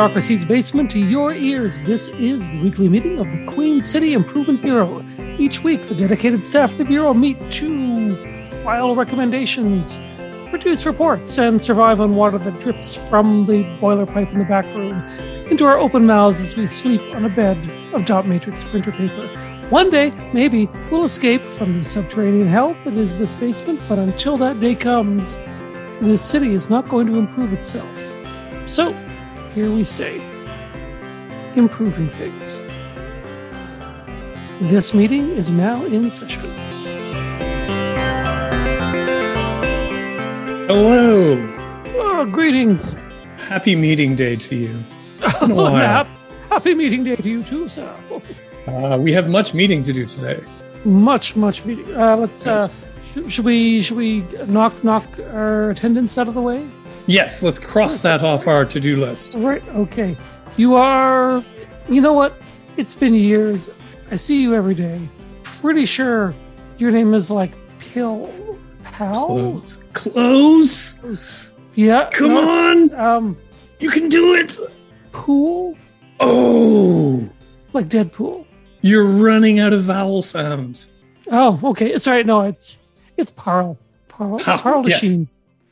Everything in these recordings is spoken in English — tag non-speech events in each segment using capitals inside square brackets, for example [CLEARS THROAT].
Bureaucracy's basement to your ears, this is the weekly meeting of the Queen City Improvement Bureau. Each week, the dedicated staff of the Bureau meet to file recommendations, produce reports, and survive on water that drips from the boiler pipe in the back room into our open mouths as we sleep on a bed of dot matrix printer paper. One day, maybe, we'll escape from the subterranean hell that is this basement, but until that day comes, this city is not going to improve itself. So, here we stay, improving things. This meeting is now in session. Hello. Oh, greetings. Happy meeting day to you. Oh, [LAUGHS] while. Happy meeting day to you too, sir. Uh, we have much meeting to do today. Much, much meeting. Uh, let's. Uh, should we? Should we knock knock our attendance out of the way? Yes, let's cross that off our to-do list. All right. Okay. You are. You know what? It's been years. I see you every day. Pretty sure your name is like Pill Pal. Close. Close. Yeah. Come no, it's, Um, You can do it. Pool Oh, like Deadpool. you're running out of vowel sounds. Oh, okay. Right. No, it's it's Parl. Parl. Parl, Parl yes.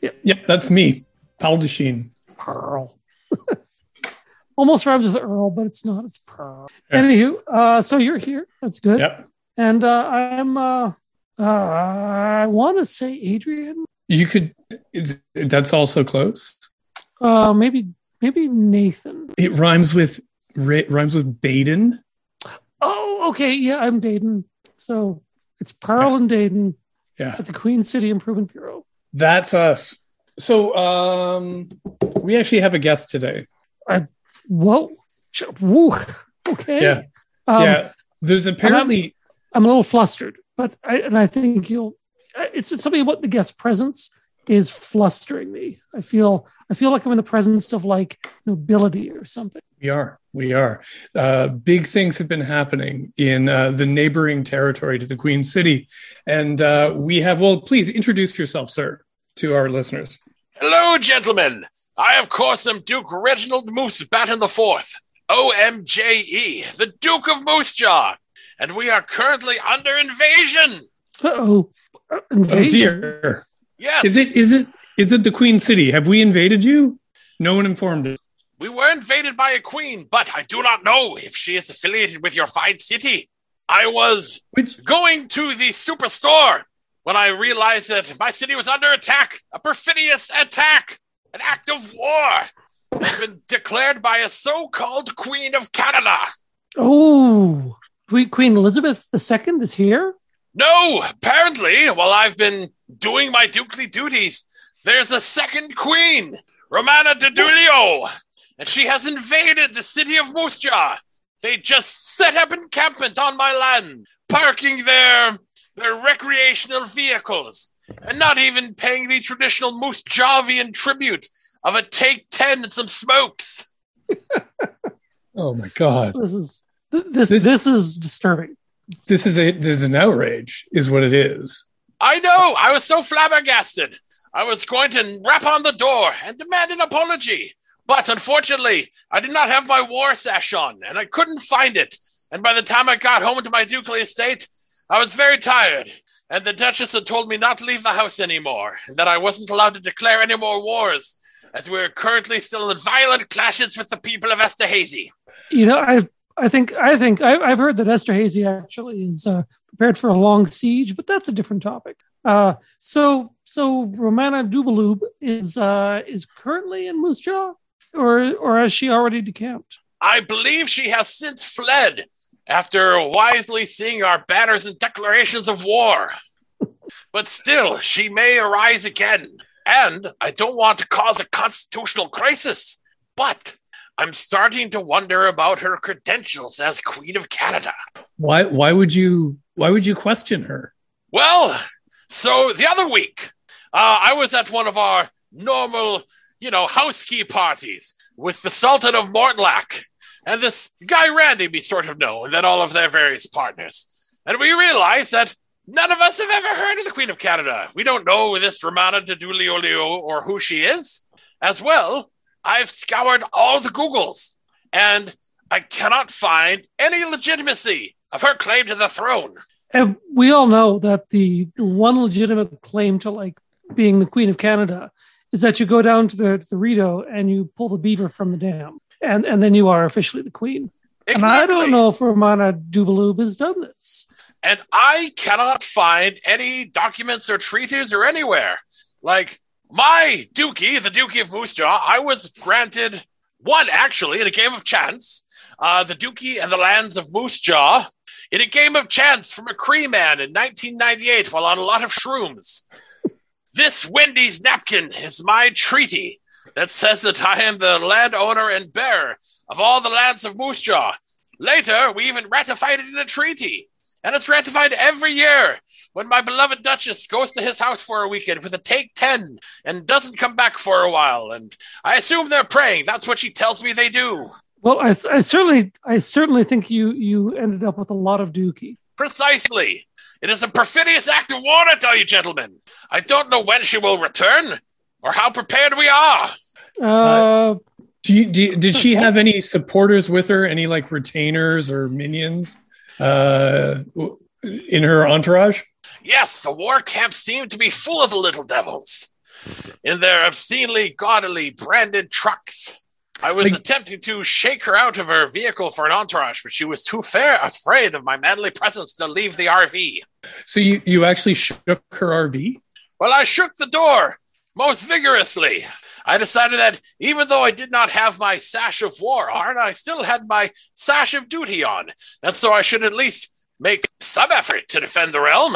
Yep, that's me. Desheen. Pearl. [LAUGHS] Almost rhymes with Earl, but it's not. It's Pearl. Yeah. Anywho, uh, so you're here. That's good. Yep. And uh, I'm. Uh, uh, I want to say Adrian. You could. That's also close. Uh, maybe maybe Nathan. It rhymes with rhymes with Baden. Oh, okay. Yeah, I'm Dayton. So it's Pearl and Dayton Yeah, at the Queen City Improvement Bureau. that's us. So, um, we actually have a guest today. Whoa. Ch- Woo. Okay. Yeah. Um, yeah, there's apparently I'm a little flustered, but I, and I think you'll. It's just something about the guest presence is flustering me. I feel I feel like I'm in the presence of like nobility or something. We are. We are. Uh, big things have been happening in uh, the neighboring territory to the Queen City. And uh, we have, well, please introduce yourself, sir, to our listeners. Hello, gentlemen. I, of course, am Duke Reginald Moose Batten the Fourth, OMJE, E, the Duke of Moose Jaw, and we are currently under invasion. Uh-oh. Uh, Oh, invasion. dear. Yes, Is it, is it, is it the Queen City? Have we invaded you? No one informed us. we were invaded by a queen, but I do not know if she is affiliated with your fine city. I was Which, going to the superstore when I realized that my city was under attack, a perfidious attack, an act of war has been declared by a so-called Queen of Canada. Oh, Queen, Elizabeth II is here. No, apparently, while I've been doing my dukely duties, there's a second queen, Romana Didulio, and she has invaded the city of Moose Jaw. They just set up encampment on my land, parking their their recreational vehicles, and not even paying the traditional Moose Javian tribute of a take ten and some smokes. [LAUGHS] oh my God. This is this This- this is disturbing. This is a, this is an outrage, is what it is. I know. I was so flabbergasted. I was going to rap on the door and demand an apology. But unfortunately, I did not have my war sash on and I couldn't find it. And by the time I got home to my ducal estate, I was very tired. And the Duchess had told me not to leave the house anymore and that I wasn't allowed to declare any more wars, as we're currently still in violent clashes with the people of Esterhazy. You know, I I think I think I, I've heard that Esterhazy actually is uh, prepared for a long siege, but that's a different topic. Uh, so so Romana Dubaloob is uh, is currently in Moose Jaw, or or has she already decamped? I believe she has since fled after wisely seeing our banners and declarations of war. but still, she may arise again. And I don't want to cause a constitutional crisis, but I'm starting to wonder about her credentials as Queen of Canada. Why, why would you, why would you question her? Well, so the other week, uh, I was at one of our normal, you know, house key parties with the Sultan of Mortlach and this guy Randy we sort of know, and then all of their various partners. And we realize that none of us have ever heard of the Queen of Canada. We don't know this Romana de Duliolio or who she is. As well, I've scoured all the Googles, and I cannot find any legitimacy of her claim to the throne. And we all know that the, one legitimate claim to like being the Queen of Canada is that you go down to the, to the Rideau and you pull the beaver from the dam, and, and then you are officially the Queen. Exactly. And I don't know if Romana Dubaloob has done this. And I cannot find any documents or treaties or anywhere. Like my Dookie, the Dookie of Moose Jaw, I was granted one actually in a game of chance. Uh, the Dookie and the lands of Moose Jaw in a game of chance from a Cree man in 1998 while on a lot of shrooms. This Wendy's napkin is my treaty that says that I am the landowner and bearer of all the lands of Moose Jaw. Later, we even ratified it in a treaty, and it's ratified every year when my beloved Duchess goes to his house for a weekend with a take 10 and doesn't come back for a while. And I assume they're praying. That's what she tells me they do. Well, I, I certainly, I certainly think you you ended up with a lot of Dookie. Precisely. It is a perfidious act of war, I tell you, gentlemen. I don't know when she will return or how prepared we are. Uh, Do you, do you- did she [LAUGHS] have any supporters with her? Any like retainers or minions uh, in her entourage? Yes, the war camp seemed to be full of the little devils in their obscenely gaudily branded trucks. I was Like- attempting to shake her out of her vehicle for an entourage, but she was too fair afraid of my manly presence to leave the RV. So you you actually shook her RV? Well, I shook the door most vigorously. I decided that even though I did not have my sash of war on, I still had my sash of duty on, and so I should at least make some effort to defend the realm.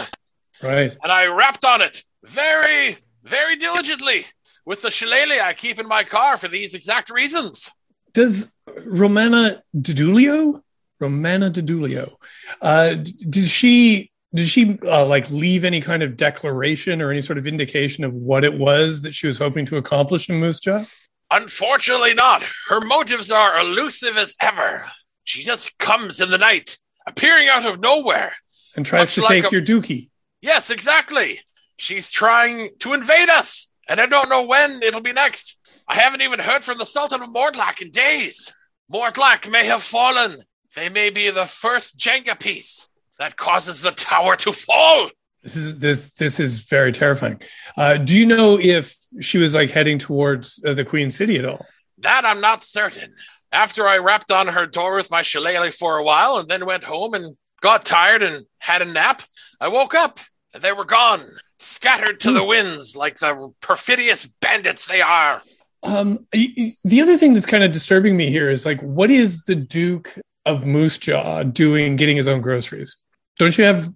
Right. And I rapped on it very, very diligently with the shillelagh I keep in my car for these exact reasons. Does Romana Didulio, Romana Didulio, uh, did she did she uh, like leave any kind of declaration or any sort of indication of what it was that she was hoping to accomplish in Moose Jaw? Unfortunately, not. Her motives are elusive as ever. She just comes in the night, appearing out of nowhere. And tries to like take a- your dookie. Yes, exactly. She's trying to invade us, and I don't know when it'll be next. I haven't even heard from the Sultan of Mortlach in days. Mortlach may have fallen. They may be the first Jenga piece that causes the tower to fall. This is this this is very terrifying. Uh, do you know if she was like heading towards uh, the Queen City at all? That I'm not certain. After I rapped on her door with my shillelagh for a while and then went home and got tired and had a nap, I woke up and they were gone, scattered to the winds like the perfidious bandits they are. Um, the other thing that's kind of disturbing me here is like, what is the Duke of Moose Jaw doing getting his own groceries? Don't you have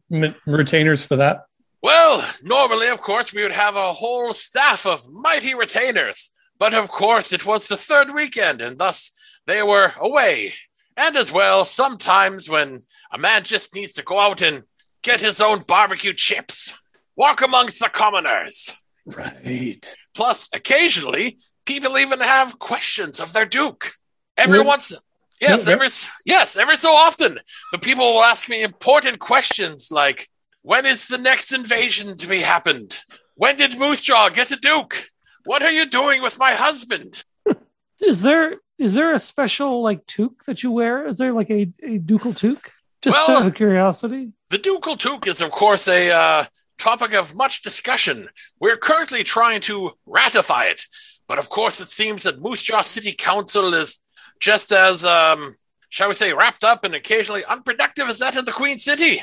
retainers for that? Well, normally, of course, we would have a whole staff of mighty retainers. But of course, it was the third weekend, and thus they were away. And as well, sometimes when a man just needs to go out and get his own barbecue chips, walk amongst the commoners. Right. Plus, occasionally, people even have questions of their duke. Every Really? once, yes, every yes, every so often, the people will ask me important questions like, "When is the next invasion to be happened? When did Moose Jaw get a duke? What are you doing with my husband?" [LAUGHS] is there is there a special like toque that you wear? Is there like a, a ducal toque? Just Well- out of curiosity. The ducal toque is, of course, a uh, topic of much discussion. We're currently trying to ratify it, but of course, it seems that Moose Jaw City Council is just as, um, shall we say, wrapped up and occasionally unproductive as that in the Queen City.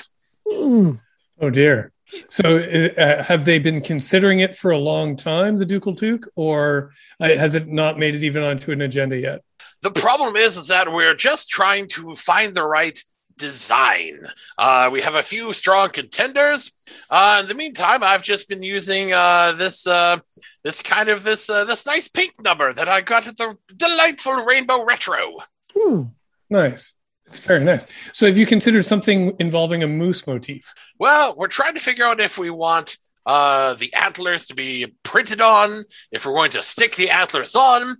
Hmm. Oh dear. So, uh, have they been considering it for a long time, the Ducal Toque, or uh, has it not made it even onto an agenda yet? The problem is, is that we're just trying to find the right design. Uh, we have a few strong contenders. Uh, in the meantime, I've just been using uh, this uh, this kind of this uh, this nice pink number that I got at the delightful Rainbow Retro. Hmm. Nice. It's very nice. So, have you considered something involving a moose motif? Well, we're trying to figure out if we want uh, the antlers to be printed on, if we're going to stick the antlers on.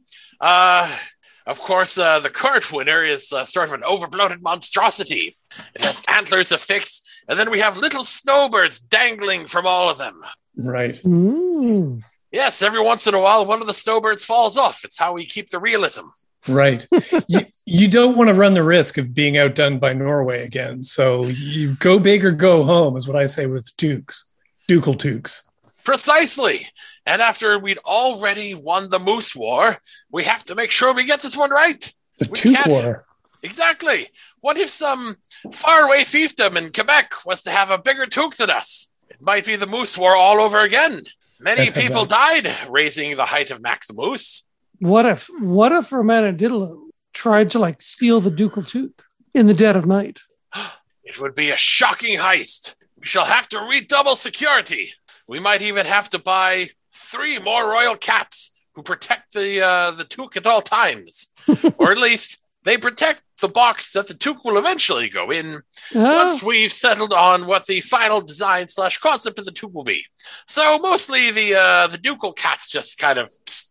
Of course, uh, the current winner is uh, sort of an overbloated monstrosity. It has antlers affixed, and then we have little snowbirds dangling from all of them. Right. Hmm. Yes, every once in a while, one of the snowbirds falls off. It's how we keep the realism. Right. [LAUGHS] you, you don't want to run the risk of being outdone by Norway again. So you go big or go home, is what I say with Dukes, Ducal Tukes. Precisely. And after we'd already won the Moose War, we have to make sure we get this one right. The We Tuke can't- War. Exactly. What if some faraway fiefdom in Quebec was to have a bigger toque than us? It might be the Moose War all over again. Many I've people died raising the height of Mac the Moose. What if what if Romana Diddlo tried to like steal the ducal toque in the dead of night? [GASPS] It would be a shocking heist. We shall have to redouble security. We might even have to buy three more royal cats who protect the uh, the toque at all times, [LAUGHS] or at least they protect the box that the toque will eventually go in Ah, once we've settled on what the final design slash concept of the tube will be. So mostly the uh, the ducal cats just kind of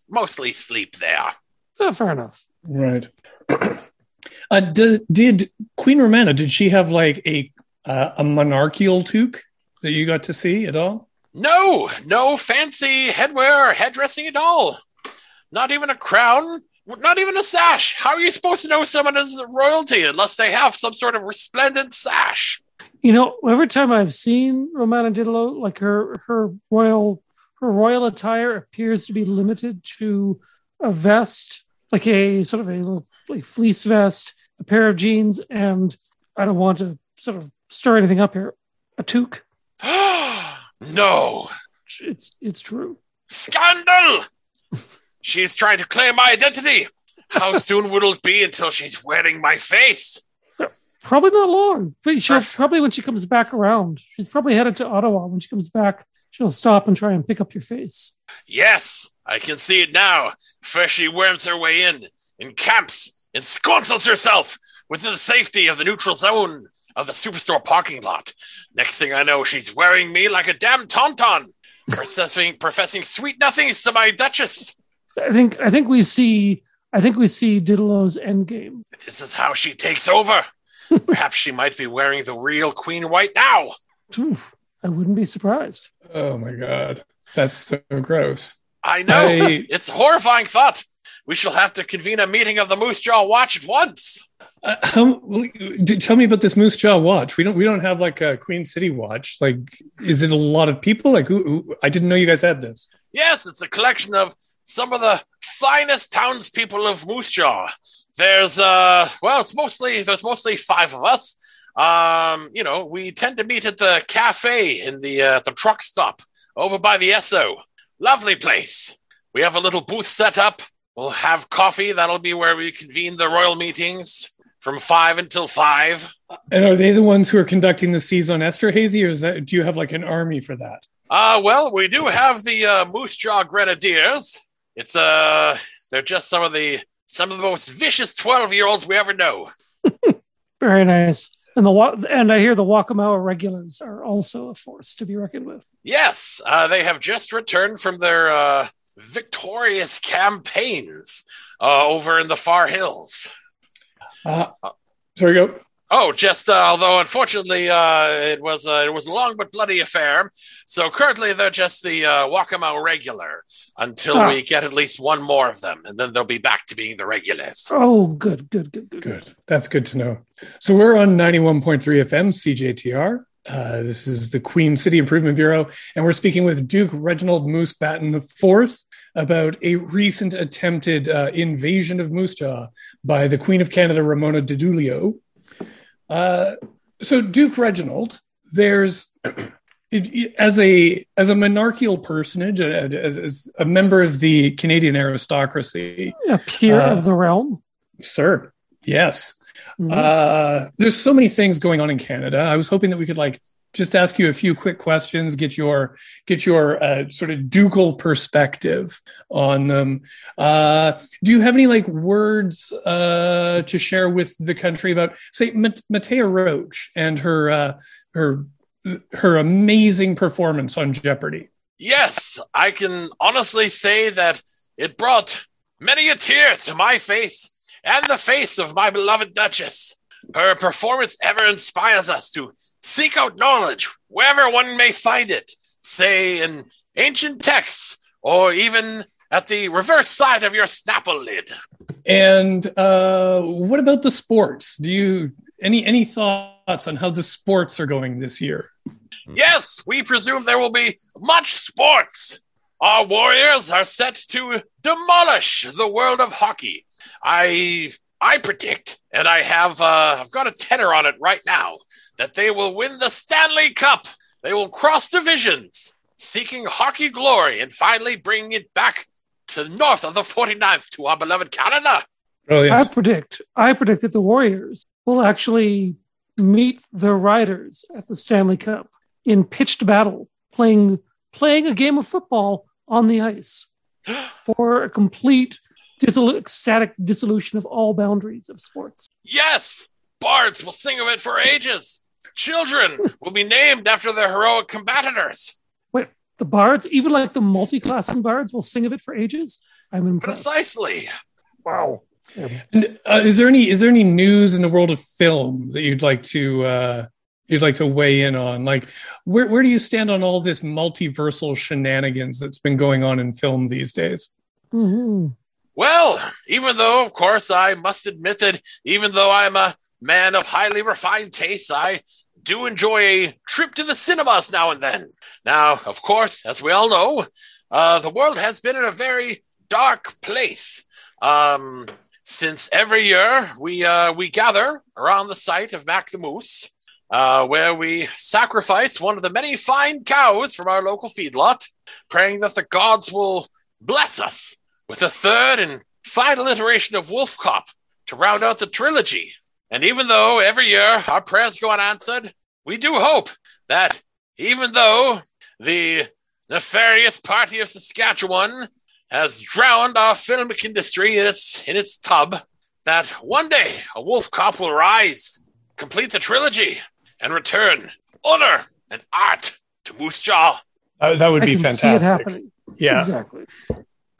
mostly sleep there. oh, fair enough. Right. [CLEARS THROAT] uh, did, did Queen Romana, did she have like a uh, a monarchical toque that you got to see at all? No, no fancy headwear or headdressing at all. Not even a crown. Not even a sash. How are you supposed to know someone is royalty unless they have some sort of resplendent sash? You know, every time I've seen Romana Diddlo, like her her royal her royal attire appears to be limited to a vest, like a sort of a little like fleece vest, a pair of jeans, and I don't want to sort of stir anything up here. A toque. [GASPS] [GASPS] [GASPS] no. It's it's true. Scandal! [LAUGHS] She's trying to claim my identity. How [LAUGHS] soon will it be until she's wearing my face? Uh, probably not long. But she'll probably when she comes back around, she's probably headed to Ottawa. When she comes back, she'll stop and try and pick up your face. Yes, I can see it now. First, she worms her way in, encamps, ensconces herself within the safety of the neutral zone of the superstore parking lot. Next thing I know, she's wearing me like a damn tauntaun, professing, professing sweet nothings to my duchess. I think I think we see I think we see Diddlo's endgame. This is how she takes over. [LAUGHS] Perhaps she might be wearing the real Queen White now. Oof, I wouldn't be surprised. Oh my god, that's so gross. I know. I- It's a horrifying thought. We shall have to convene a meeting of the Moose Jaw Watch at once. Uh, how, tell me about this Moose Jaw watch. We don't we don't have like a Queen City watch. Like, is it a lot of people? Like, who, who? I didn't know you guys had this. Yes, it's a collection of some of the finest townspeople of Moose Jaw. There's uh well, it's mostly there's mostly five of us. Um, you know, we tend to meet at the cafe in the uh, the truck stop over by the Esso. Lovely place. We have a little booth set up. We'll have coffee. That'll be where we convene the royal meetings from five until five. And are they the ones who are conducting the seas on Esterhazy, or is that do you have like an army for that? Uh, well, we do have the uh, Moose Jaw Grenadiers. It's uh, they're just some of the some of the most vicious twelve year olds we ever know. [LAUGHS] Very nice. And the wa- and I hear the Wakamow regulars are also a force to be reckoned with. Yes, uh, they have just returned from their uh, victorious campaigns uh, over in the far hills. Uh, sorry, go. Oh, just uh, although unfortunately uh, it was uh, it was a long but bloody affair. So currently they're just the uh, Wakamow regular until Ah. we get at least one more of them, and then they'll be back to being the regulars. Oh, good, good, good, good. Good. That's good to know. So we're on 91.3 FM CJTR. Uh, this is the Queen City Improvement Bureau, and we're speaking with Duke Reginald Moose Batten IV about a recent attempted uh, invasion of Moose Jaw by the Queen of Canada, Ramona Didulio. Uh, so, Duke Reginald, there's it- as a as a monarchical personage, as, as a member of the Canadian aristocracy, A peer Uh, of the realm. sir, yes, Mhm. uh, there's so many things going on in Canada. I was hoping that we could like just ask you a few quick questions, get your get your uh, sort of ducal perspective on them. Uh, do you have any like words uh, to share with the country about, say, Mat- Mattea Roach and her uh, her her amazing performance on Jeopardy? Yes, I can honestly say that it brought many a tear to my face and the face of my beloved Duchess. Her performance ever inspires us to seek out knowledge wherever one may find it, say in ancient texts or even at the reverse side of your Snapple lid. And uh, what about the sports? Do you any any thoughts on how the sports are going this year? Yes, we presume there will be much sports. Our Warriors are set to demolish the world of hockey. I I predict, and I have uh, I've got a tenor on it right now, that they will win the Stanley Cup. They will cross divisions, seeking hockey glory, and finally bring it back to the north of the 49th to our beloved Canada. Oh I predict I predict that the Warriors will actually meet the Riders at the Stanley Cup in pitched battle, playing playing a game of football on the ice [GASPS] for a complete dissol- ecstatic dissolution of all boundaries of sports. Yes, bards will sing of it for ages. Children [LAUGHS] will be named after their heroic combatants. Wait, the bards, even like the multi-classing bards, will sing of it for ages. I'm impressed. Precisely. Wow. And, uh, is there any is there any news in the world of film that you'd like to uh, you'd like to weigh in on? Like, where where do you stand on all this multiversal shenanigans that's been going on in film these days? hmm Well, even though, of course, I must admit that even though I'm a man of highly refined tastes, I do enjoy a trip to the cinemas now and then. Now, of course, as we all know, uh, the world has been in a very dark place. Um, since every year we uh, we gather around the site of Mac the Moose, uh, where we sacrifice one of the many fine cows from our local feedlot, praying that the gods will bless us with a third and final iteration of Wolf Cop to round out the trilogy. And even though every year our prayers go unanswered, we do hope that even though the nefarious party of Saskatchewan has drowned our filmic industry in its in its tub, that one day a wolf cop will rise, complete the trilogy, and return honor and art to Moose Jaw. Uh, that would I be can see it fantastic. happening. Yeah. Exactly.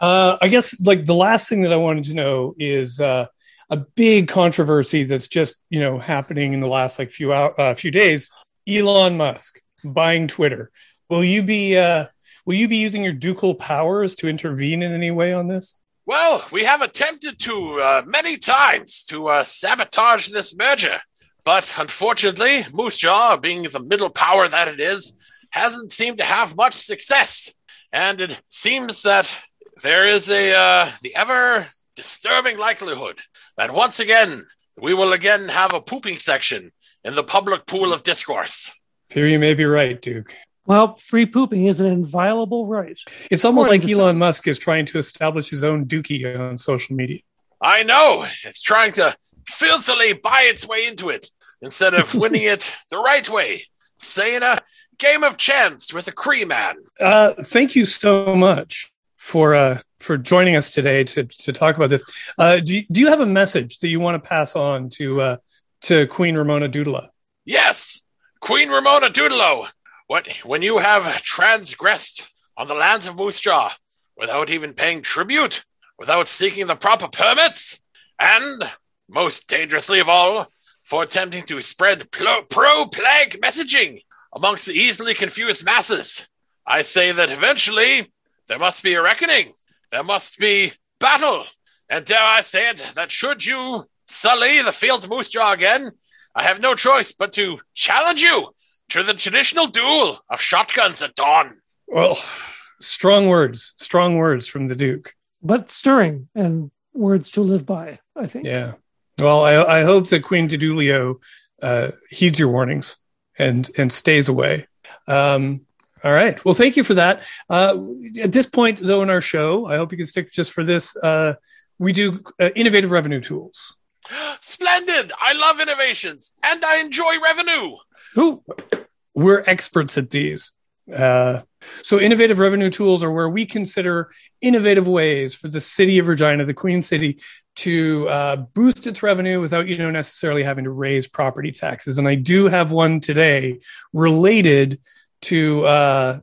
Uh, I guess like the last thing that I wanted to know is uh, a big controversy that's just you know happening in the last like few hour, uh, few days. Elon Musk buying Twitter. Will you be uh, will you be using your ducal powers to intervene in any way on this? Well, we have attempted to uh, many times to uh, sabotage this merger, but unfortunately, Moose Jaw, being the middle power that it is, hasn't seemed to have much success. And it seems that there is a uh, the ever disturbing likelihood that once again we will again have a pooping section in the public pool of discourse. Fear you may be right, Duke. Well, free pooping is an inviolable right. It's almost like to Elon Musk is trying to establish his own dookie on social media. I know it's trying to filthily buy its way into it instead of [LAUGHS] winning it the right way. Say in a game of chance with a Cree man. Uh, thank you so much for uh, for joining us today to to talk about this. Uh, do you, do you have a message that you want to pass on to uh, to Queen Ramona Doodla? Yes, Queen Ramona Doodlo. What when you have transgressed on the lands of Moose Jaw without even paying tribute, without seeking the proper permits, and most dangerously of all, for attempting to spread pro plague messaging amongst the easily confused masses. I say that eventually there must be a reckoning. There must be battle. And dare I say it, that should you sully the fields of Moose Jaw again, I have no choice but to challenge you to the traditional duel of shotguns at dawn. Well, strong words, strong words from the Duke. But stirring and words to live by, I think. Yeah. Well, I, I hope that Queen Didulio uh, heeds your warnings and and stays away. Um, all right. Well, thank you for that. Uh, at this point, though, in our show, I hope you can stick just for this. Uh, we do uh, innovative revenue tools. [GASPS] Splendid! I love innovations and I enjoy revenue. Ooh, We're experts at these. Uh, so, innovative revenue tools are where we consider innovative ways for the city of Regina, the Queen City, to uh, boost its revenue without you know necessarily having to raise property taxes. And I do have one today related to uh,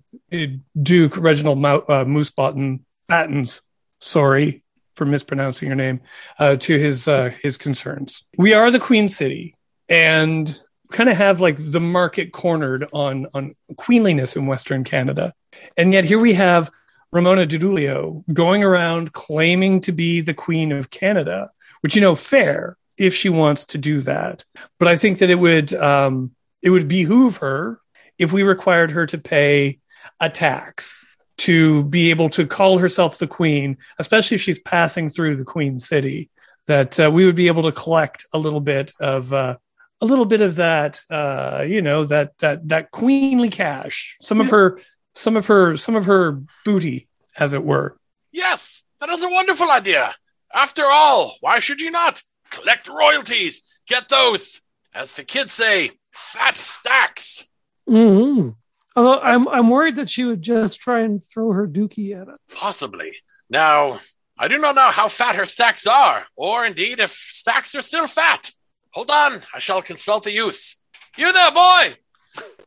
Duke Reginald Mou- uh, Moosebottom Battens. Sorry for mispronouncing your name. Uh, to his uh, his concerns. We are the Queen City, and kind of have like the market cornered on on queenliness in Western Canada, and yet here we have Ramona Dudulio going around claiming to be the Queen of Canada, which you know, fair if she wants to do that. But I think that it would um, it would behoove her if we required her to pay a tax to be able to call herself the queen, especially if she's passing through the Queen City. That uh, we would be able to collect a little bit of uh, a little bit of that, uh, you know, that that that queenly cash, some of her, some of her, some of her booty, as it were. Yes, that is a wonderful idea. After all, why should you not collect royalties? Get those, as the kids say, fat stacks. Hmm Although I'm I'm worried that she would just try and throw her dookie at it. Possibly. Now, I do not know how fat her stacks are, or indeed if stacks are still fat. Hold on, I shall consult the youths. You there, boy!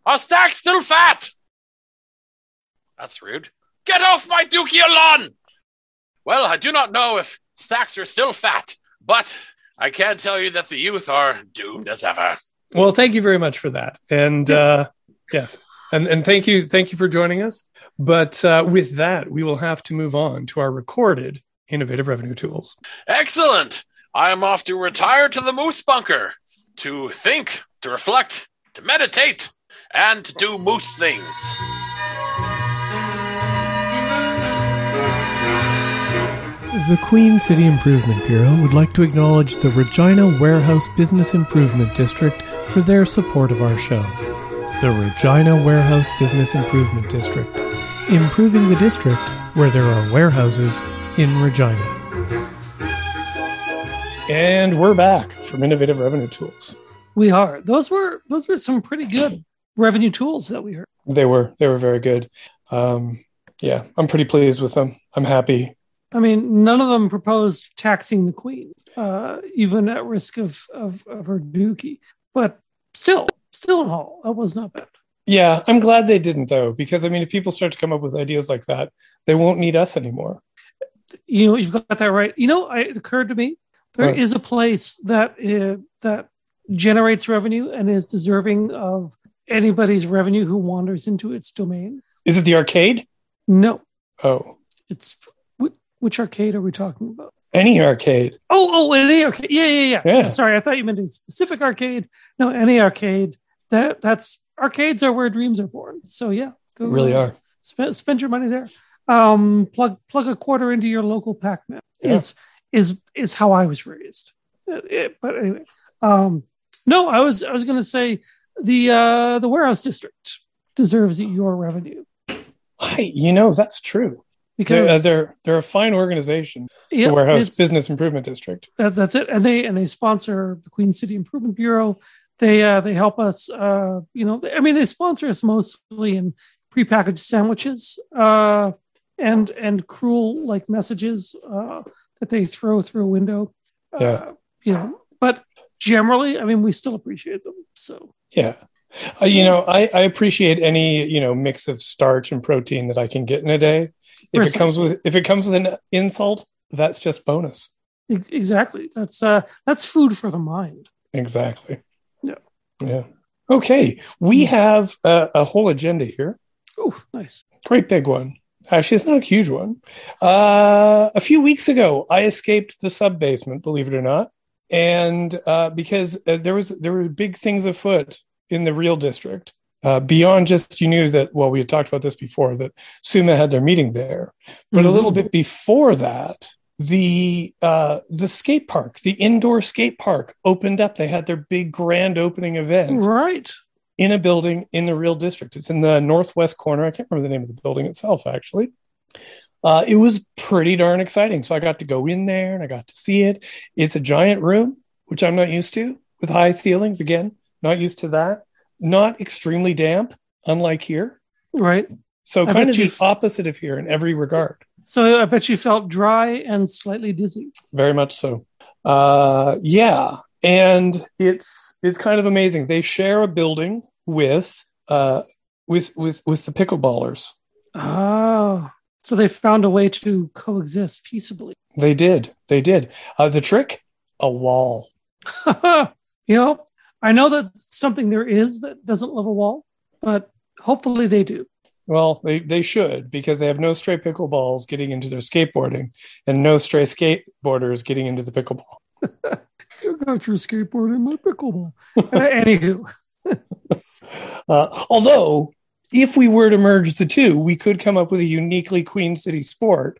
Are stacks still fat? That's rude. Get off my dookie lawn! Well, I do not know if stacks are still fat, but I can tell you that the youth are doomed as ever. Well, thank you very much for that, and uh, yes, and and thank you, thank you for joining us. But uh, with that, we will have to move on to our recorded innovative revenue tools. Excellent! I am off to retire to the moose bunker to think, to reflect, to meditate, and to do moose things. The Queen City Improvement Bureau would like to acknowledge the Regina Warehouse Business Improvement District for their support of our show. The Regina Warehouse Business Improvement District, improving the district where there are warehouses in Regina. And we're back from innovative revenue tools. We are. Those were those were some pretty good revenue tools that we heard. They were they were very good. Um, yeah, I'm pretty pleased with them. I'm happy. I mean, none of them proposed taxing the queen, uh, even at risk of, of, of her dookie. But still, still in all, that was not bad. Yeah, I'm glad they didn't though, because I mean, if people start to come up with ideas like that, they won't need us anymore. You know, you've got that right. You know, it occurred to me there What? is a place that uh, that generates revenue and is deserving of anybody's revenue who wanders into its domain. Is it the arcade? No, Oh, it's which arcade are we talking about? any arcade. Oh, oh, any arcade. Yeah, yeah, yeah, Yeah. Sorry, I thought you meant a specific arcade. No, any arcade. That that's arcades are where dreams are born. So yeah, go, Really uh, are. Spend, spend your money there. Um, plug plug a quarter into your local Pac-Man Yeah. is is is how I was raised. Uh, it- but anyway, um, no, I was I was going to say the uh, the warehouse district deserves your revenue I, you know, that's true. They're, because uh, they're they're a fine organization. yeah, the Warehouse Business Improvement District. that, that's it and they and they sponsor the queen city improvement bureau they uh they help us uh you know i mean they sponsor us mostly in prepackaged sandwiches uh and and cruel like messages uh that they throw through a window Yeah. uh, you know but generally i mean we still appreciate them so Yeah. Uh, you know, I, I appreciate any you know mix of starch and protein that I can get in a day. If it comes with if it comes with an insult, that's just bonus. exactly that's uh that's food for the mind Exactly. Yeah. Okay, we have a, a whole agenda here. oh nice Great big one. Actually, it's not a huge one. Uh, a few weeks ago, I escaped the sub basement, believe it or not, and uh, because uh, there was there were big things afoot in the real district. Uh, beyond just you knew that well we had talked about this before that Suma had their meeting there, but a little Mhm. bit before that, the uh, the skate park, the indoor skate park, opened up. They had their big grand opening event right in a building in the real district. It's in the northwest corner. I can't remember the name of the building itself, actually. Uh, it was pretty darn exciting. So I got to go in there and I got to see it. It's a giant room, which I'm not used to, with high ceilings. Again, not used to that. Not extremely damp, unlike here. right So I kind of the opposite of here in every regard. So i bet you felt dry and slightly dizzy. Very much so. Uh yeah. And it's it's kind of amazing. They share a building with uh with with with the pickleballers. Oh, so they found a way to coexist peaceably. they did. They did. Uh the trick? A wall. [LAUGHS] You know, I know that something there is that doesn't love a wall, but hopefully they do. Well, they, they should because they have no stray pickleballs getting into their skateboarding and no stray skateboarders getting into the pickleball. [LAUGHS] You got your skateboard in my pickleball. [LAUGHS] anywho, [LAUGHS] Uh, although, if we were to merge the two, we could come up with a uniquely Queen City sport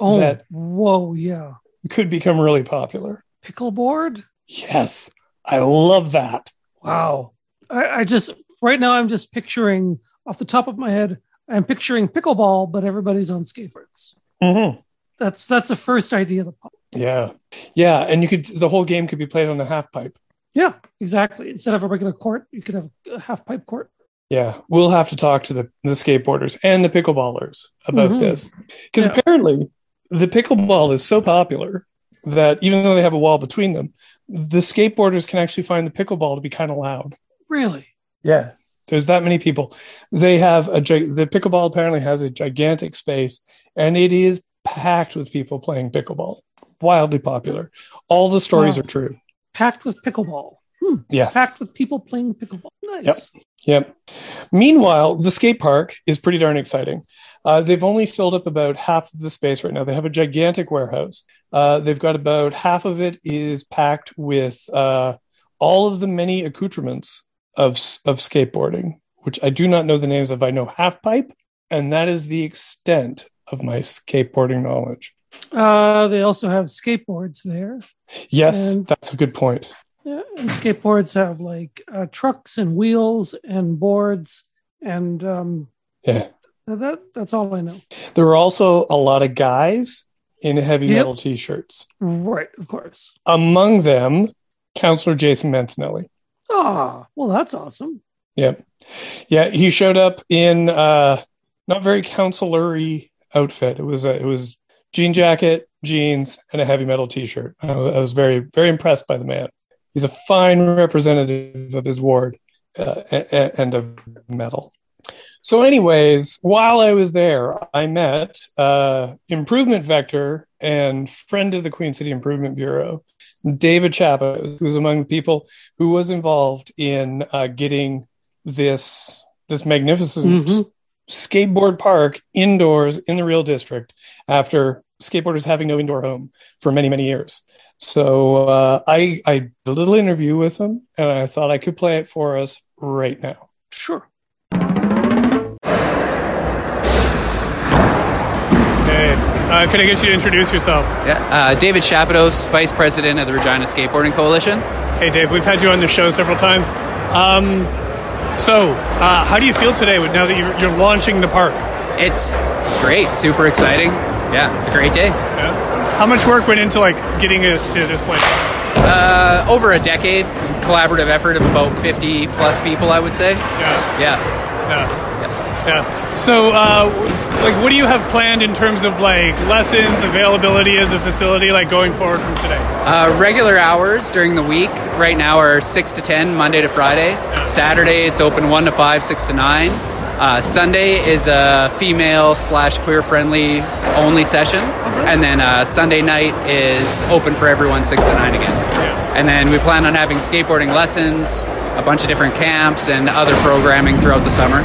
oh, That- whoa, yeah. could become really popular. Pickleboard? Yes, I love that. Wow. I, I just, right now, I'm just picturing off the top of my head, I'm picturing pickleball, but everybody's on skateboards. hmm That's that's the first idea that popped. Yeah, yeah, and you could the whole game could be played on the half pipe. Yeah, exactly. Instead of a regular court, you could have a half pipe court. Yeah, we'll have to talk to the, the skateboarders and the pickleballers about Mhm. this because Yeah. apparently the pickleball is so popular that even though they have a wall between them, the skateboarders can actually find the pickleball to be kind of loud. Really? Yeah, there's that many people. They have a the pickleball apparently has a gigantic space and it is packed with people playing pickleball. Wildly popular. All the stories Wow. are true. Packed with pickleball. Hmm. Yes. Packed with people playing pickleball. Nice. Yep. Meanwhile, the skate park is pretty darn exciting. Uh, they've only filled up about half of the space right now. They have a gigantic warehouse. Uh, they've got about half of it is packed with uh, all of the many accoutrements of of skateboarding, which I do not know the names of. I know half pipe, and that is the extent of my skateboarding knowledge. Uh, they also have skateboards there. Yes, And- that's a good point. Yeah, and skateboards have like uh, trucks and wheels and boards, and um, Yeah. that that's all I know. There are also a lot of guys in heavy Yep. metal t-shirts. Right, of course. Among them, Counselor Jason Mancinelli. Ah, well, that's awesome. Yep. Yeah, he showed up in uh not very counselory outfit. It was a, it was jean jacket, jeans, and a heavy metal t-shirt. I, I was very very impressed by the man. He's a fine representative of his ward uh, and of metal. So, anyways, while I was there, I met uh, Improvement Vector and friend of the Queen City Improvement Bureau, David Chapa, who's among the people who was involved in uh, getting this this magnificent Mhm. skateboard park indoors in the real district after skateboarders having no indoor home for many many years. So uh, I I did a little interview with him, and I thought I could play it for us right now. Sure. Uh, could I get you to introduce yourself? Yeah, uh, David Chapados, Vice President of the Regina Skateboarding Coalition. Hey, Dave, we've had you on the show several times. Um, so, uh, how do you feel today with- now that you're, you're launching the park? It's it's great, super exciting. Yeah, it's a great day. Yeah. How much work went into like getting us to this point? Uh, over a decade, collaborative effort of about 50 plus people, I would say. Yeah, Yeah. yeah, yeah. So, uh, like, what do you have planned in terms of like lessons, availability of the facility, like going forward from today? Uh, regular hours during the week right now are 6 to 10, Monday to Friday. Saturday, it's open 1 to 5, 6 to 9. Uh, Sunday is a female slash queer friendly only session. And then uh, Sunday night is open for everyone 6 to 9 again. And then we plan on having skateboarding lessons, a bunch of different camps, and other programming throughout the summer.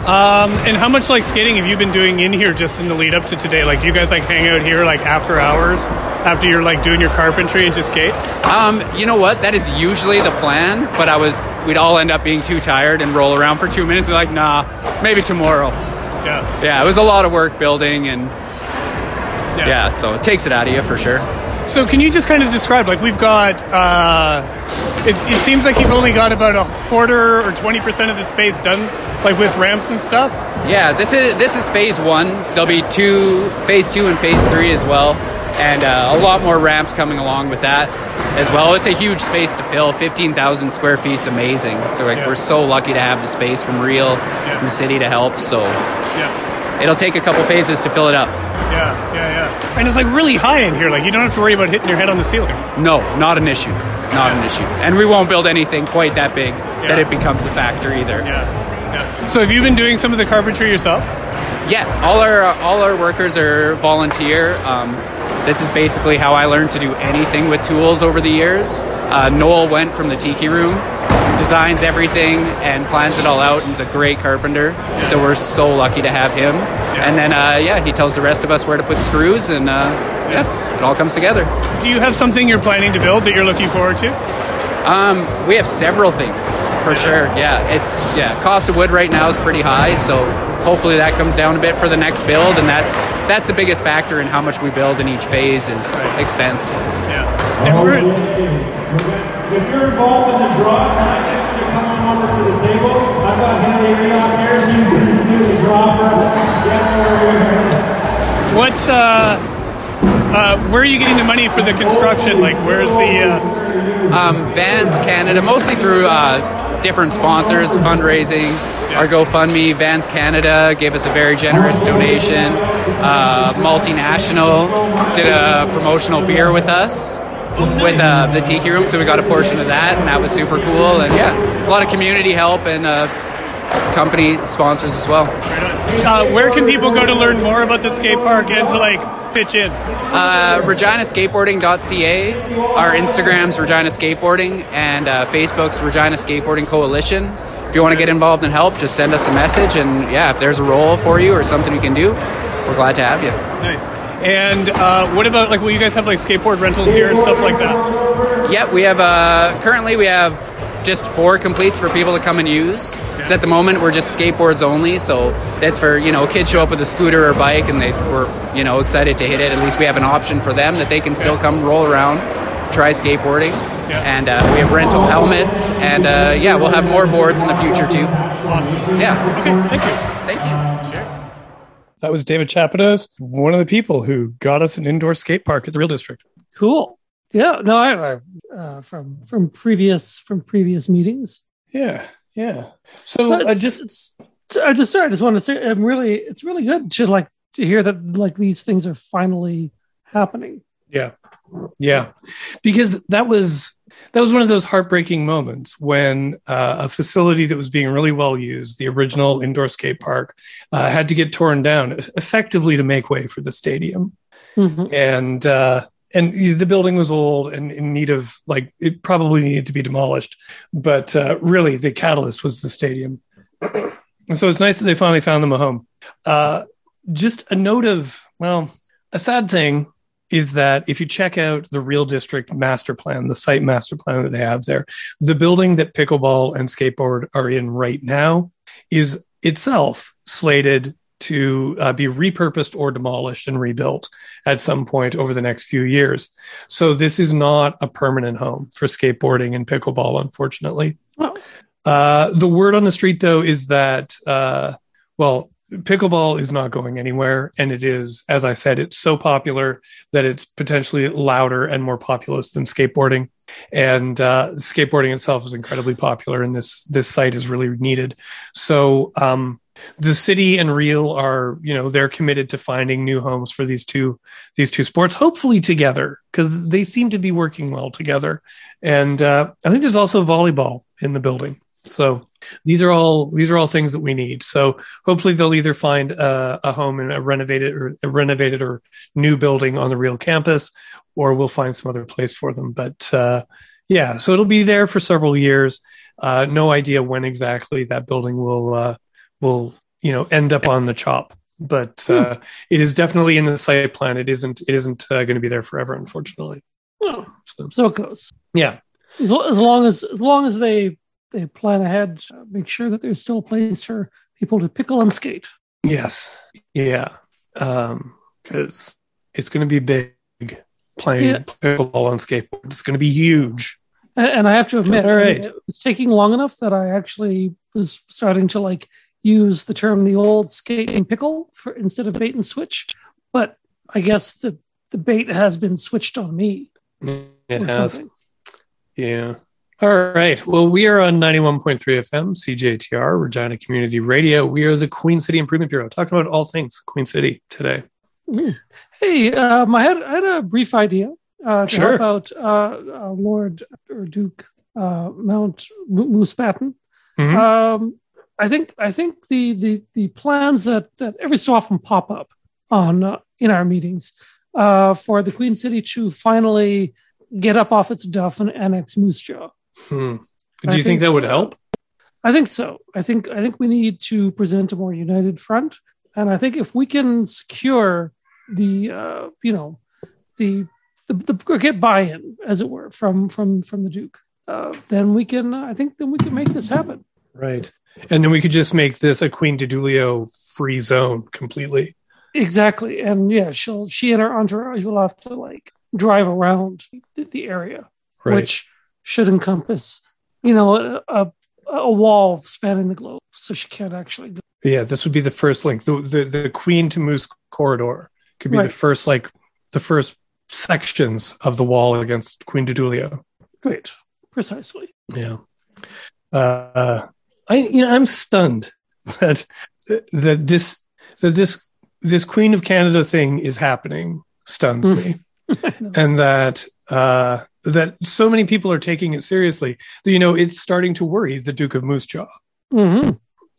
Um, and how much like skating have you been doing in here just in the lead up to today? Like, do you guys like hang out here like after hours, after you're like doing your carpentry and just skate? Um, you know what? That is usually the plan, but I was we'd all end up being too tired and roll around for two minutes and be like, nah, maybe tomorrow. Yeah, Yeah, it was a lot of work building and yeah. yeah, so it takes it out of you for sure. So can you just kind of describe like we've got uh it, it seems like you've only got about a quarter or 20% of the space done like with ramps and stuff. Yeah, this is this is phase one. There'll be two, phase two and phase three as well, and uh, a lot more ramps coming along with that as well. It's a huge space to fill. Fifteen thousand square feet. feet's amazing. So like Yeah. we're so lucky to have the space from Real, from the city to help. So Yeah. it'll take a couple phases to fill it up. Yeah, yeah, yeah. And it's like really high in here. Like you don't have to worry about hitting your head on the ceiling. No, not an issue. Not an issue. And we won't build anything quite that big that it becomes a factory either. Yeah. Yeah. So have you been doing some of the carpentry yourself? Yeah, all our all our workers are volunteer. Um, this is basically how I learned to do anything with tools over the years. Uh, Noel went from the Tiki Room designs everything and plans it all out and is a great carpenter. So we're so lucky to have him. And then, uh, yeah, he tells the rest of us where to put screws, and uh, yeah, it all comes together. Do you have something you're planning to build that you're looking forward to? Um, we have several things for sure. Yeah, it's yeah. Cost of wood right now is pretty high, so hopefully that comes down a bit for the next build, and that's that's the biggest factor in how much we build in each phase is expense. Yeah. And we're, If you're involved in the draw, what? Uh, uh, where are you getting the money for the construction? Like, where's the? Uh, Um, Vans Canada, mostly through uh, different sponsors, fundraising. Our GoFundMe, Vans Canada gave us a very generous donation. Uh, multinational did a promotional beer with us with uh, the Tiki Room, so we got a portion of that, and that was super cool. And yeah, a lot of community help and uh, company sponsors as well. uh, where can people go to learn more about the skate park and to like pitch in? Uh, ReginaSkateboarding.ca. Our Instagram's Regina Skateboarding and uh, Facebook's Regina Skateboarding Coalition. If you want to get involved and help, just send us a message. And yeah, if there's a role for you or something you can do, we're glad to have you. Nice. And uh, what about like? Will you guys have like skateboard rentals here and stuff like that? Yeah, we have uh, currently we have just four completes for people to come and use. Because at the moment we're just skateboards only, so that's for you know kids show up with a scooter or bike and they were you know excited to hit it. At least we have an option for them that they can still come roll around, try skateboarding, and uh, we have rental helmets, and uh, yeah, we'll have more boards in the future too. Awesome. Yeah, Okay. Thank you. thank you. That was David Chapados, one of the people who got us an indoor skate park at the Real District. Cool. Yeah. No, I, I uh, from from previous from previous meetings. Yeah. Yeah. So I just it's, I just sorry, I just want to say I'm really it's really good to like to hear that like these things are finally happening. Yeah. Yeah. Because that was that was one of those heartbreaking moments when uh, a facility that was being really well used, the original indoor skate park, uh, had to get torn down effectively to make way for the stadium. Mhm. And uh, and the building was old and in need of like it probably needed to be demolished. But uh, really, the catalyst was the stadium. and so it's nice that they finally found them a home. Uh, just a note of well, a sad thing is that if you check out the real district master plan, the site master plan that they have there, the building that pickleball and skateboard are in right now is itself slated to uh, be repurposed or demolished and rebuilt at some point over the next few years. So this is not a permanent home for skateboarding and pickleball, unfortunately. Well, Uh, the word on the street, though, is that, uh, well, pickleball is not going anywhere. And it is, as I said, it's so popular that it's potentially louder and more populous than skateboarding. And uh, skateboarding itself is incredibly popular, and this this site is really needed. So um, the city and Real are, you know, they're committed to finding new homes for these two these two sports, hopefully together, because they seem to be working well together. And uh, I think there's also volleyball in the building. So these are all these are all things that we need. So hopefully they'll either find a, a home in a renovated or a renovated or new building on the real campus, or we'll find some other place for them. But uh, yeah, so it'll be there for several years. Uh, no idea when exactly that building will uh, will you know end up on the chop, but uh, it is definitely in the site plan. It isn't it isn't uh, going to be there forever, unfortunately. well, So so it goes. yeah, As, as long as as long as they they plan ahead, uh, make sure that there's still a place for people to pickle and skate. Yes. Yeah. Um, because it's going to be big playing Yeah. pickleball on skateboard. It's going to be huge. And, and I have to admit, All right. it's taking long enough that I actually was starting to like use the term the old skating pickle for instead of bait and switch. But I guess the the bait has been switched on me It has. something. Yeah. All right. Well, we are on 91.3 FM, CJTR, Regina Community Radio. We are the Queen City Improvement Bureau, talking about all things Queen City today. Hey, um, I had I had a brief idea uh, Sure. help out uh, uh, Lord or Duke uh, Mount Mo- Mousebatten. Mhm. Um, I think I think the the the plans that that every so often pop up on uh, in our meetings uh, for the Queen City to finally get up off its duff and annex Moose Jaw. Hmm. Do I you think, think- that would help? I think so. I think I think we need to present a more united front, and I think if we can secure the uh, you know the the, the or get buy-in, as it were, from from from the Duke, uh, then we can. I think then we can make this happen. Right. And then we could just make this a Queen Didulio free zone completely. Exactly, and yeah, she'll she and her entourage will have to like drive around the, the area, Right. which should encompass you know a, a a wall spanning the globe, so she can't actually go. yeah, this would be the first link. The the, the Queen to Moose corridor could be the first like the first sections of the wall against Queen Didulio. Great, precisely. Yeah. Uh, I you know I'm stunned [LAUGHS] that that this that this this Queen of Canada thing is happening stuns me, [LAUGHS] and that uh, that so many people are taking it seriously. That, you know, it's starting to worry the Duke of Moose Jaw. hmm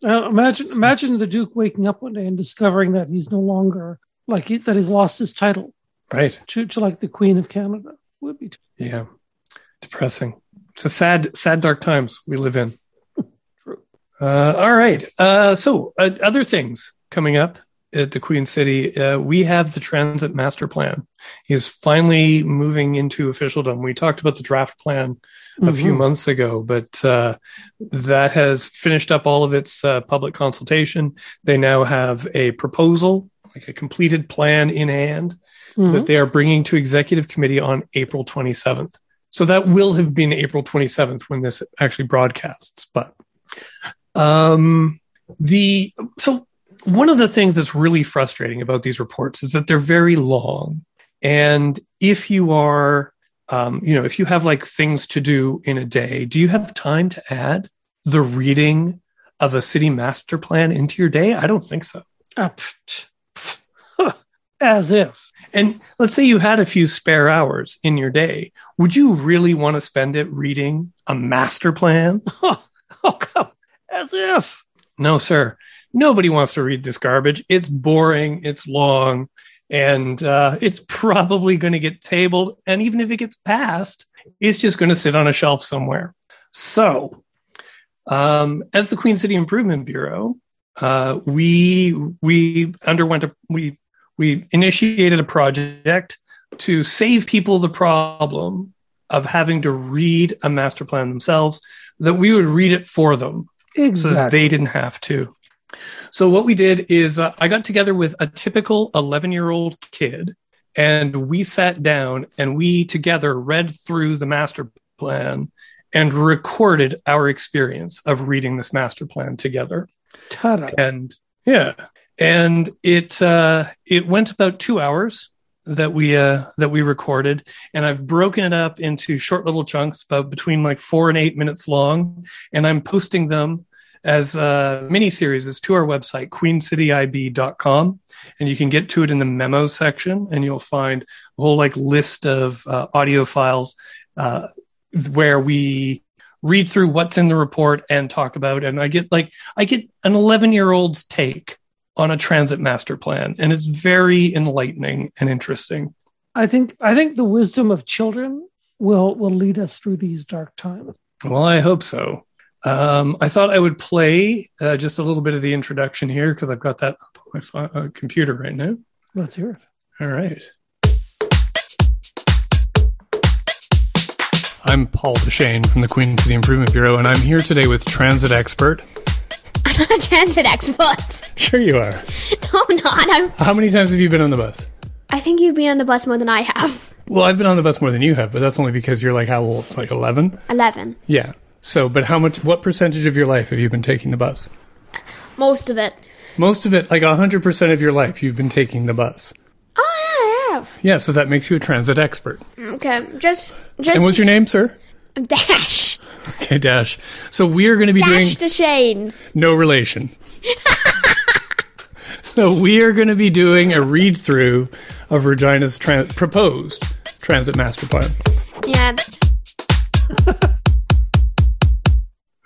Uh, imagine, imagine the Duke waking up one day and discovering that he's no longer like he, that he's lost his title Right. to, to like the Queen of Canada. Would be Yeah. Depressing. It's a sad, sad, dark times we live in. [LAUGHS] True. Uh, all right. Uh, so, uh, other things coming up at the Queen City. Uh, we have the transit master plan. He's finally moving into officialdom. We talked about the draft plan a few Mhm. months ago, but uh, that has finished up all of its uh, public consultation. They now have a proposal, like a completed plan in hand Mhm. that they are bringing to executive committee on April 27th. So that will have been April 27th when this actually broadcasts. But um, the so one of the things that's really frustrating about these reports is that they're very long, and if you are um, you know if you have like things to do in a day, do you have time to add the reading of a city master plan into your day? I don't think so. Pff. As if. And let's say you had a few spare hours in your day. Would you really want to spend it reading a master plan? [LAUGHS] Oh, come. As if. No, sir. Nobody wants to read this garbage. It's boring, it's long, and uh, it's probably going to get tabled. And even if it gets passed, it's just going to sit on a shelf somewhere. So, um, as the Queen City Improvement Bureau, uh, we we underwent a we we initiated a project to save people the problem of having to read a master plan themselves. That we would read it for them so that they didn't have to. So what we did is uh, I got together with a typical 11 year old kid and we sat down and we together read through the master plan and recorded our experience of reading this master plan together. Ta-da. And yeah, and it uh, it went about two hours that we uh, that we recorded, and I've broken it up into short little chunks, about between like four and eight minutes long, and I'm posting them as uh, mini series is to our website queencityib.com and you can get to it in the memos section and you'll find a whole like list of uh, audio files uh, where we read through what's in the report and talk about and i get like i get an 11 year old's take on a transit master plan and it's very enlightening and interesting I think I think the wisdom of children will will lead us through these dark times. well i hope so um, i thought i would play uh, just a little bit of the introduction here because i've got that up on my pho- uh, computer right now Let's hear it. All right. I'm Paul Deshane from the Queen City Improvement Bureau, and I'm here today with transit expert. I'm not a transit expert. Sure, you are. [LAUGHS] No, I'm not. I'm, How many times have you been on the bus? I think you've been on the bus more than I have. Well, I've been on the bus more than you have, but that's only because you're like how old? Like 11? 11. Yeah. So, but how much, what percentage of your life have you been taking the bus? Most of it. Most of it, like 100% of your life, you've been taking the bus. Oh, yeah, I have. Yeah, so that makes you a transit expert. Okay, just, just. And what's your name, sir? Dash. Okay, Dash. So we are going to be doing. Dash Shane. no relation. [LAUGHS] so we are going to be doing a read through of Regina's proposed transit master plan. Yeah. [LAUGHS]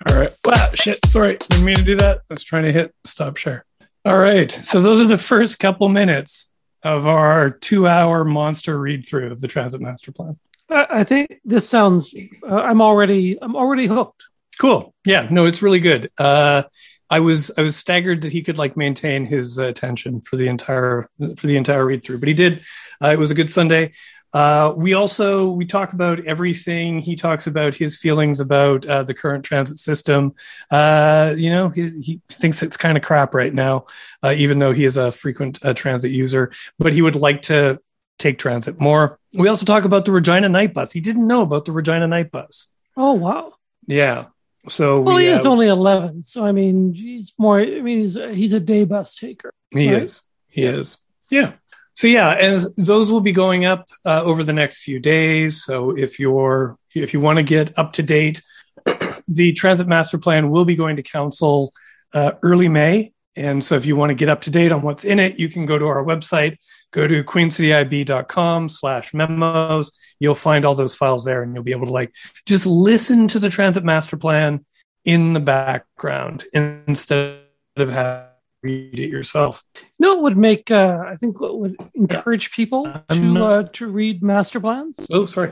All right. Wow, shit. Sorry. Didn't mean to do that. I was trying to hit stop share. All right. So those are the first couple minutes of our two hour monster read through of the transit master plan. I, think this sounds. Uh, I'm already. I'm already hooked. Cool. Yeah. No, it's really good. Uh, I was I was staggered that he could like maintain his attention for the entire for the entire read through, but he did. Uh, it was a good Sunday. Uh, we also we talk about everything. He talks about his feelings about uh, the current transit system. Uh, you know, he, he thinks it's kind of crap right now, uh, even though he is a frequent uh, transit user. But he would like to take transit more. We also talk about the Regina Night Bus. He didn't know about the Regina Night Bus. Oh wow. Yeah. So Well, we, he is only eleven, so I mean, he's more. I mean, he's he's a day bus taker. He right? is. He is. Yeah. So yeah, and those will be going up uh, over the next few days. So if you're if you want to get up to date, [CLEARS THROAT] the transit master plan will be going to council uh, early May. And so if you want to get up to date on what's in it, you can go to our website, go to queencityib.com slash memos. You'll find all those files there and you'll be able to like just listen to the transit master plan in the background instead of having read it yourself. You know, what would make uh, I think what would encourage people to uh, to read master plans. Oh, sorry.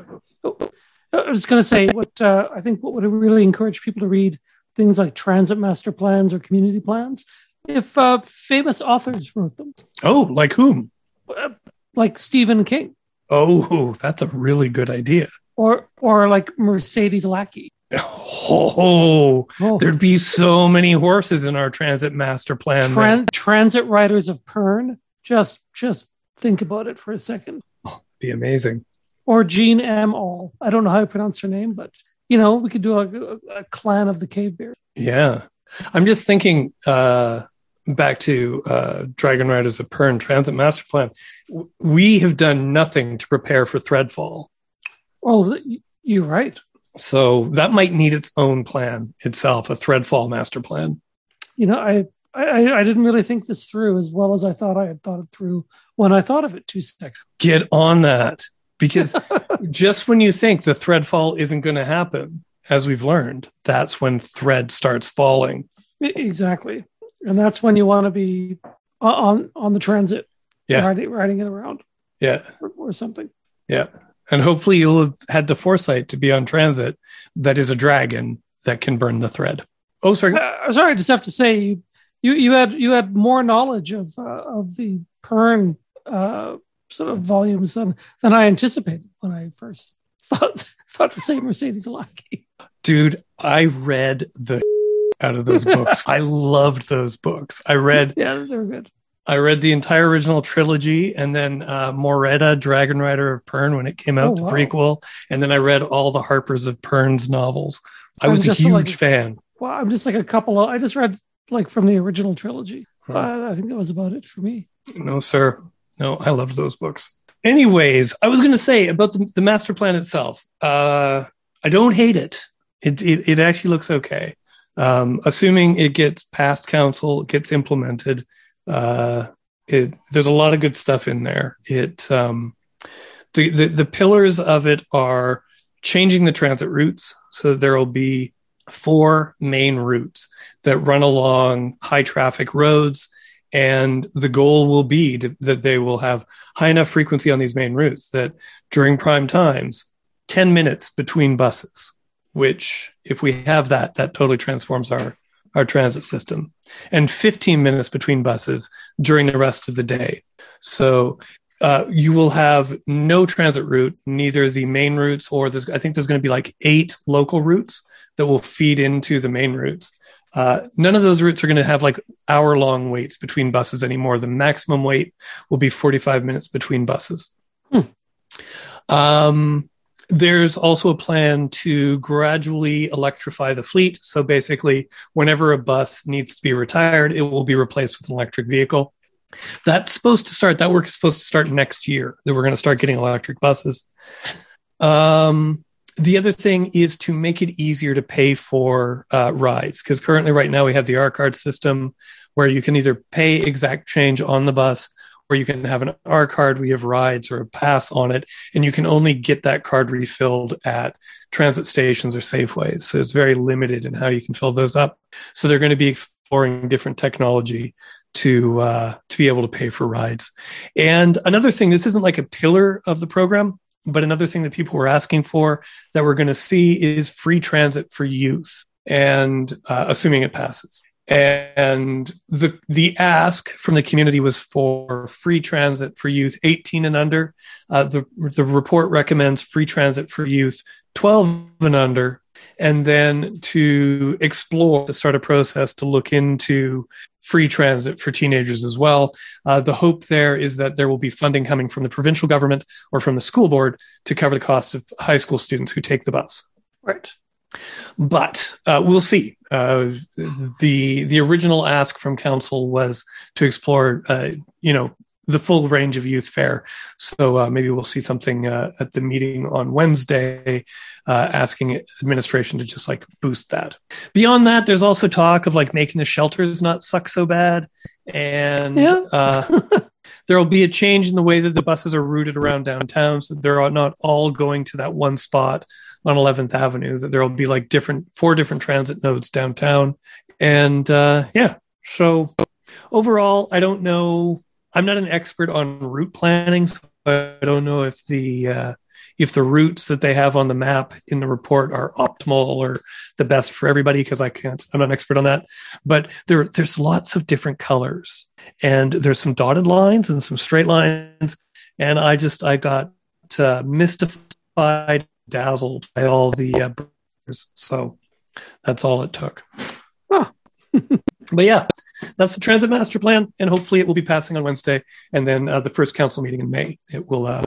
I was going to say what uh, I think what would really encourage people to read things like transit master plans or community plans if uh, famous authors wrote them, Oh, like whom? like Stephen King Oh, that's a really good idea. or or like Mercedes Lackey. Oh, Oh, there'd be so many horses in our transit master plan. Tran- transit riders of Pern. Just just think about it for a second. Oh, be amazing. Or Jean M. Auel. I don't know how you pronounce her name, but you know we could do a, a, a clan of the cave bears. Yeah. I'm just thinking uh, back to uh, Dragon Riders of Pern Transit Master Plan. We have done nothing to prepare for Threadfall. Oh, you're right. So that might need its own plan itself, a Threadfall master plan. You know, I, I I didn't really think this through as well as I thought I had thought it through when I thought of it two seconds. Get on that. Because [LAUGHS] just when you think the Threadfall isn't going to happen, as we've learned, that's when Thread starts falling. Exactly, and that's when you want to be on on the transit, Yeah. riding, riding it around Yeah. or, or something. Yeah. And hopefully you'll have had the foresight to be on transit that is a dragon that can burn the thread. Oh, sorry. Uh, sorry, I just have to say you you, you had you had more knowledge of uh, of the Pern uh, sort of volumes than than I anticipated when I first [LAUGHS] thought thought to say Mercedes Lackey. Dude, I read the [LAUGHS] out of those books. [LAUGHS] I loved those books. I read Yeah, they're good. I read the entire original trilogy and then uh Moreta, Dragon Rider of Pern when it came out, Oh, the wow. prequel, and then I read all the Harpers of Pern's novels. I was a huge like- fan. Well, I'm just like a couple of I just read like from the original trilogy. Huh. Uh, I think that was about it for me. No, sir. No, I loved those books. Anyways, I was going to say about the, the master plan itself. Uh, I don't hate it. It, it. it actually looks okay. Um, assuming it gets past council, it gets implemented. Uh, it, there's a lot of good stuff in there. It, um, the, the, the pillars of it are changing the transit routes. So there will be four main routes that run along high traffic roads and the goal will be to, that they will have high enough frequency on these main routes that during prime times 10 minutes between buses which if we have that that totally transforms our our transit system and 15 minutes between buses during the rest of the day so uh, you will have no transit route neither the main routes or there's i think there's going to be like eight local routes that will feed into the main routes uh, none of those routes are going to have like hour long waits between buses anymore. The maximum wait will be 45 minutes between buses. Hmm. Um, there's also a plan to gradually electrify the fleet. So basically, whenever a bus needs to be retired, it will be replaced with an electric vehicle. That's supposed to start, that work is supposed to start next year, that we're going to start getting electric buses. Um, the other thing is to make it easier to pay for uh, rides because currently right now we have the r card system where you can either pay exact change on the bus you can have an r card we have rides or a pass on it and you can only get that card refilled at transit stations or safeways so it's very limited in how you can fill those up so they're going to be exploring different technology to uh, to be able to pay for rides and another thing this isn't like a pillar of the program but another thing that people were asking for that we're going to see is free transit for youth. and uh, assuming it passes. And the the ask from the community was for free transit for youth 18 and under. Uh, the the report recommends free transit for youth 12 and under, and then to explore to start a process to look into free transit for teenagers as well. Uh, the hope there is that there will be funding coming from the provincial government or from the school board to cover the cost of high school students who take the bus. Right. But uh, we'll see. Uh, the the original ask from council was to explore, uh, you know, the full range of youth fare. So uh, maybe we'll see something uh, at the meeting on Wednesday, uh, asking administration to just like boost that. Beyond that, there's also talk of like making the shelters not suck so bad, and Yeah. uh, [LAUGHS] there will be a change in the way that the buses are routed around downtown, so they're not all going to that one spot on 11th Avenue. That there will be like different four different transit nodes downtown, and uh, yeah. So overall, I don't know. I'm not an expert on route planning, so I don't know if the uh, if the routes that they have on the map in the report are optimal or the best for everybody because I can't. I'm not an expert on that. But there there's lots of different colors, and there's some dotted lines and some straight lines, and I just I got uh, mystified, dazzled by all the uh, so that's all it took. Huh. [LAUGHS] but yeah, that's the transit master plan, and hopefully it will be passing on Wednesday, and then uh, the first council meeting in May. It will, uh,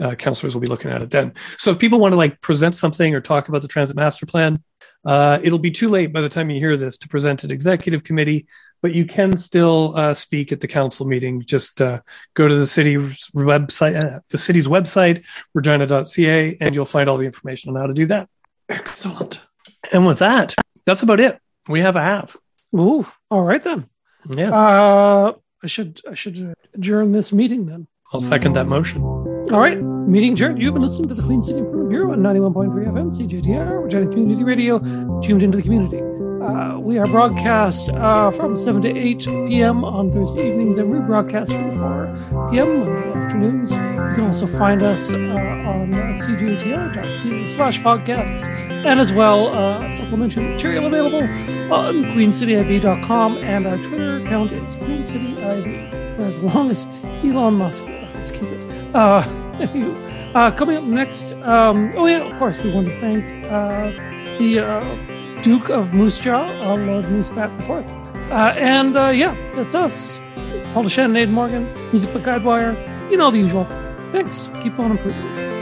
uh, councilors will be looking at it then. So if people want to like present something or talk about the transit master plan, uh, it'll be too late by the time you hear this to present at executive committee, but you can still uh, speak at the council meeting. Just uh, go to the city's website, uh, the city's website, regina.ca, and you'll find all the information on how to do that. Excellent. And with that, that's about it. We have a half. Ooh. All right then. Yeah, Uh, I should I should adjourn this meeting then. I'll second that motion. All right, meeting adjourned. You've been listening to the Queen City Improvement Bureau on 91.3 FM, CJTR, Regina Community Radio, tuned into the community. Uh, we are broadcast uh, from 7 to 8 p.m. on Thursday evenings and rebroadcast from 4 p.m. Monday afternoons. You can also find us uh, on cjtr.ca slash podcasts and as well uh, supplementary material available on queencityib.com and our Twitter account is queencityib for as long as Elon Musk. Let's keep it. Uh, [LAUGHS] uh, coming up next, um, oh yeah, of course, we want to thank uh, the uh, Duke of Moose Jaw, uh, Lord Moosebat IV. Uh, and uh, yeah, that's us. Paul Shannon, Morgan, music by Guidewire, you know the usual. Thanks. Keep on improving.